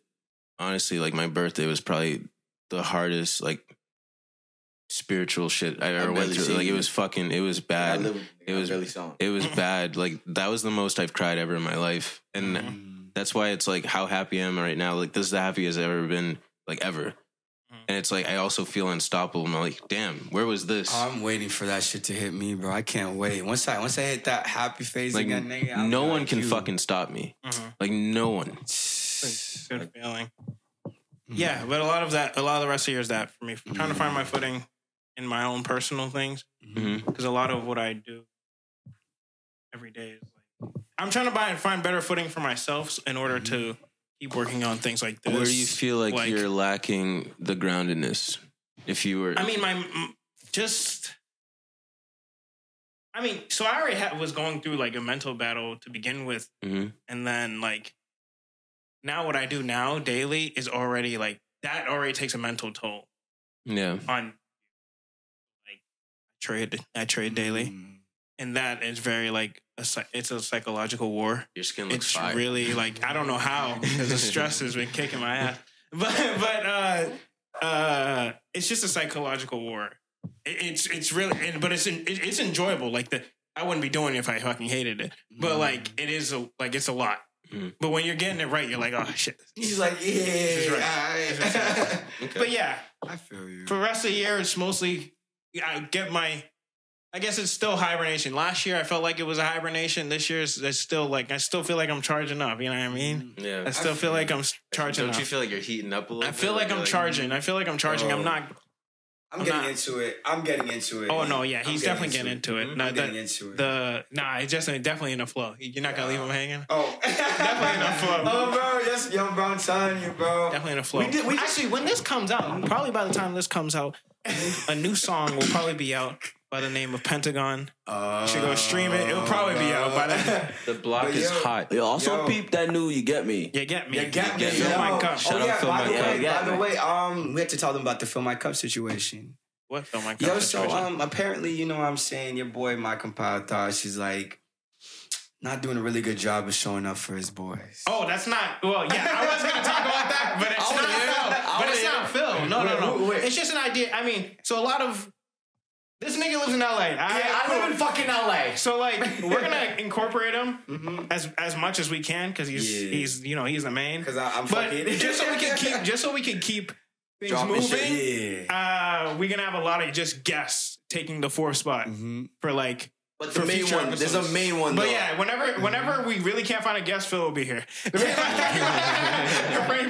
honestly, like my birthday was probably the hardest like spiritual shit I ever went through. seen Like it was fucking. It was bad. live, it was- barely saw. It was (laughs) bad. Like that was the most I've cried ever in my life, and Mm. that's why it's like how happy I am right now. Like this is the happiest I've ever been, like ever. Mhm. And it's like I also feel unstoppable. I'm like, damn, where was this? I'm waiting for that shit to hit me, bro. I can't wait. Once I once I hit that happy phase like again, nigga, I'm no like one can you. fucking stop me. mhm. Like no one. It's Good feeling. Yeah, but a lot of that, a lot of the rest of the year is that for me, trying to find my footing in my own personal things. Mhm. Because a lot of what I do every day is like I'm trying to buy and find better footing for myself in order to keep working on things like this. Where do you feel like, like- you're lacking the groundedness? If you were, I mean, my just. I mean, so I already had, was going through like a mental battle to begin with, Mhm. and then like now what I do now daily is already like that already takes a mental toll yeah, on like trade I trade daily, Mm. and that is very like a, it's a psychological war. your skin looks fine. It's fire. really like I don't know how because the stress has been kicking my ass, (laughs) but but uh uh it's just a psychological war. It, it's it's really and- but it's it, it's enjoyable. Like the I wouldn't be doing it if I fucking hated it, but like it is a like it's a lot. Mhm. But when you're getting it right, you're like, oh shit. He's like, yeah, is right. alright. (laughs) Okay. But yeah, I feel you. for the rest of the year, it's mostly I get my. I guess it's still hibernation. Last year, I felt like it was a hibernation. This year, it's, it's still like I still feel like I'm charging up. You know what I mean? yeah. I still feel like I'm s- charging Don't up. you feel like you're heating up a little? I feel bit? like I'm you're charging. I feel like I'm charging. Oh. I'm not. I'm I'm getting not- into it. I'm getting into it. Oh no, yeah, I'm he's definitely getting into it. Mhm. No, I'm getting the, into it. the nah, it's just definitely in the flow. You're not gonna leave him hanging. oh, (laughs) Definitely in the (laughs) flow. Oh, bro, yes, yo, bro, I'm telling you, bro. Definitely in the flow. We did- we Actually, when this comes out, probably by the time this comes out, a new song will probably be out by the name of Pentagon. Uh, You should go stream it. It'll probably be out by then. (laughs) The block But is yo- hot. Yo, also Yo. peep that new You Get Me. You get me. You get me, Yeah, Fill yo. my cup. Shout oh, out yeah, Fill by My the Cup. way, by the way, um, we had to tell them about the Fill My Cup situation. What? Fill my cup. Yo, so um, apparently, you know what I'm saying? Your boy, my compadre, thought she's like not doing a really good job of showing up for his boys. Oh, that's not. Well, yeah, I was gonna talk about that, but it's (laughs) not wanna hear it. Phil. But it's not. Phil. No, no, no. Wait, wait. It's just an idea. I mean, so a lot of this nigga lives in LA. I, yeah, I live in fucking LA. So like, we're gonna (laughs) incorporate him as as much as we can because he's Yeah. he's you know he's the main. Because I'm But fucking. just so we can keep (laughs) just so we can keep things Dropping moving. Yeah. uh, we're gonna have a lot of just guests taking the fourth spot Mhm. for like. But For the main one, there's a main one But though. yeah, whenever whenever we really can't find a guest, Phil will be here. (laughs) (laughs) Pretty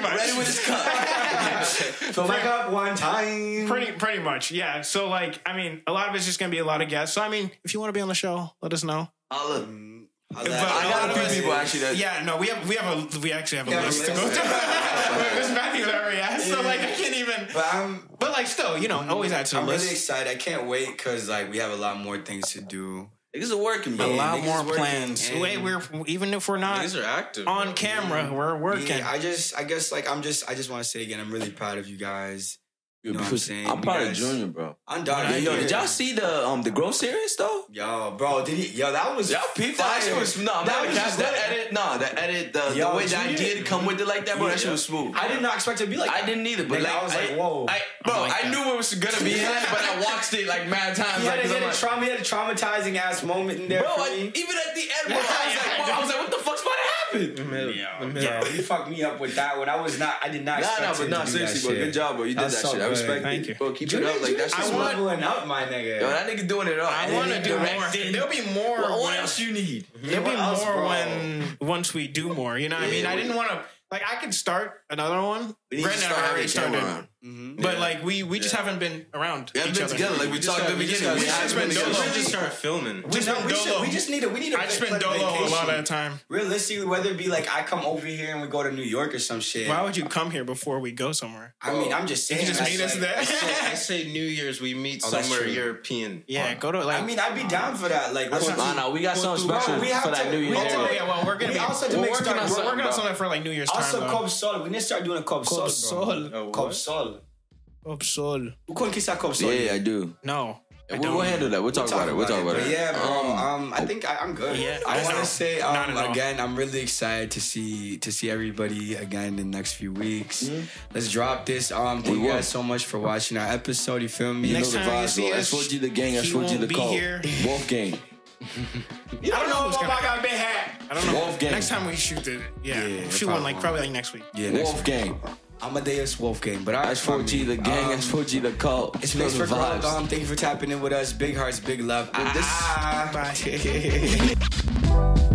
much. Ready with his cup. Fill my cup one time. Pretty pretty much, yeah. So like, I mean, a lot of it's just gonna be a lot of guests. So I mean, if you want to be on the show, let us know. I'll. Mm, But I got a few Yeah. people actually that. Yeah, no, we have we have a we actually have a Yeah, list to go through. (laughs) There's Matthew already asked, so like I can't even. But I'm But like, still, you know, always add to the I'm really excited. I can't wait because like we have a lot more things to do. Niggas are working, man. A lot niggas more plans. Wait, we're even if we're not These are active. on camera, we're working. Yeah, I just, I guess, like I'm just, I just want to say again, I'm really proud of you guys. You know what I'm Because saying? I'm You proud of guys- Junior, bro. I'm done. Yo, yo, did y'all see the um the Grow series though? Yo, bro, did he? Yo, that was Y'all peeped that? That shit was no, I'm That was that, just that edit. No, the edit, the, Yo, the way the Junior- idea come with it like that, bro. That shit Yeah. was smooth. I did not expect it to be like. I that. didn't either, but Nigga, like I was like, whoa. I, bro, I I knew it was gonna be (laughs) that, but I watched it like mad (laughs) times. He had, like, a, 'cause he, had I'm a like, trauma, he had a traumatizing ass moment in there bro, for even at the end, bro, I was like, bro, I was like, what the fuck's about to happen? Yo, he fucked me up with that one. I was not. I did not. Nah, expect nah, him but to nah, do seriously, bro, good job, bro. You did that shit. I good. respect Thank it, you. bro. Keep it up, like that Junior's shit's smooth. leveling up, my nigga. Yo, that nigga doing it all. I And want to he do more. There'll be more. What, what else you need? (laughs) There'll be else, more bro? when once we do more. You know what I Yeah, mean? I didn't want to like I could start another one. We need to Brandon start already having a started, camera around. Mhm. but like we we just haven't been around We haven't each been other. together like we just talked at the we beginning. We we haven't just been been We should just start filming. We, Just no, we, should, we just need a we need a I just big been dolo a lot of time. Realistically, whether it be like I come over here and we go to New York or some shit. Why would you come here before we go somewhere? I mean, I'm just saying. can just meet us there. (laughs) I say, New Year's we meet Oh, somewhere. European. Yeah, go to like. I mean, I'd be down for that. Like, what's Nah, nah, we got something Bro, special for that New Year's. have to oh make- yeah, well we're gonna we also to make start- we're we're working on something for like New Year's Also, time. Cobb Sol. We need to start doing a Cobb Sol. Cobb. Sol. Cobb? Sol. Cobb Sol. Who couldn't kiss that Cobb Sol? Yeah, I do. No, I We'll, don't. we'll handle that. We'll talk about it. We'll talk about it. Yeah, bro. Um, Um, I think I, I'm good. Yeah, I I want know. to say Not um, at all. again, I'm really excited to see to see everybody again in the next few weeks. Let's drop this. Um, thank We you will. guys so much for watching our episode. You feel me? you Next know the time you vibes, see bro. us, S4G the gang, he S4G won't the be cult. here. Wolf gang. I don't know who's gonna. got big hat. I don't know. Wolf gang. Next time we shoot it, yeah, Yeah, shoot one like probably. probably like next week. Yeah, next Wolf gang. Amadeus Wolfgang. But I S4G the gang, Um, S4G the cult. It's the for vibes. Um, thank you for tapping in with us. Big hearts, big love. this- Ah. Bye. (laughs) (laughs)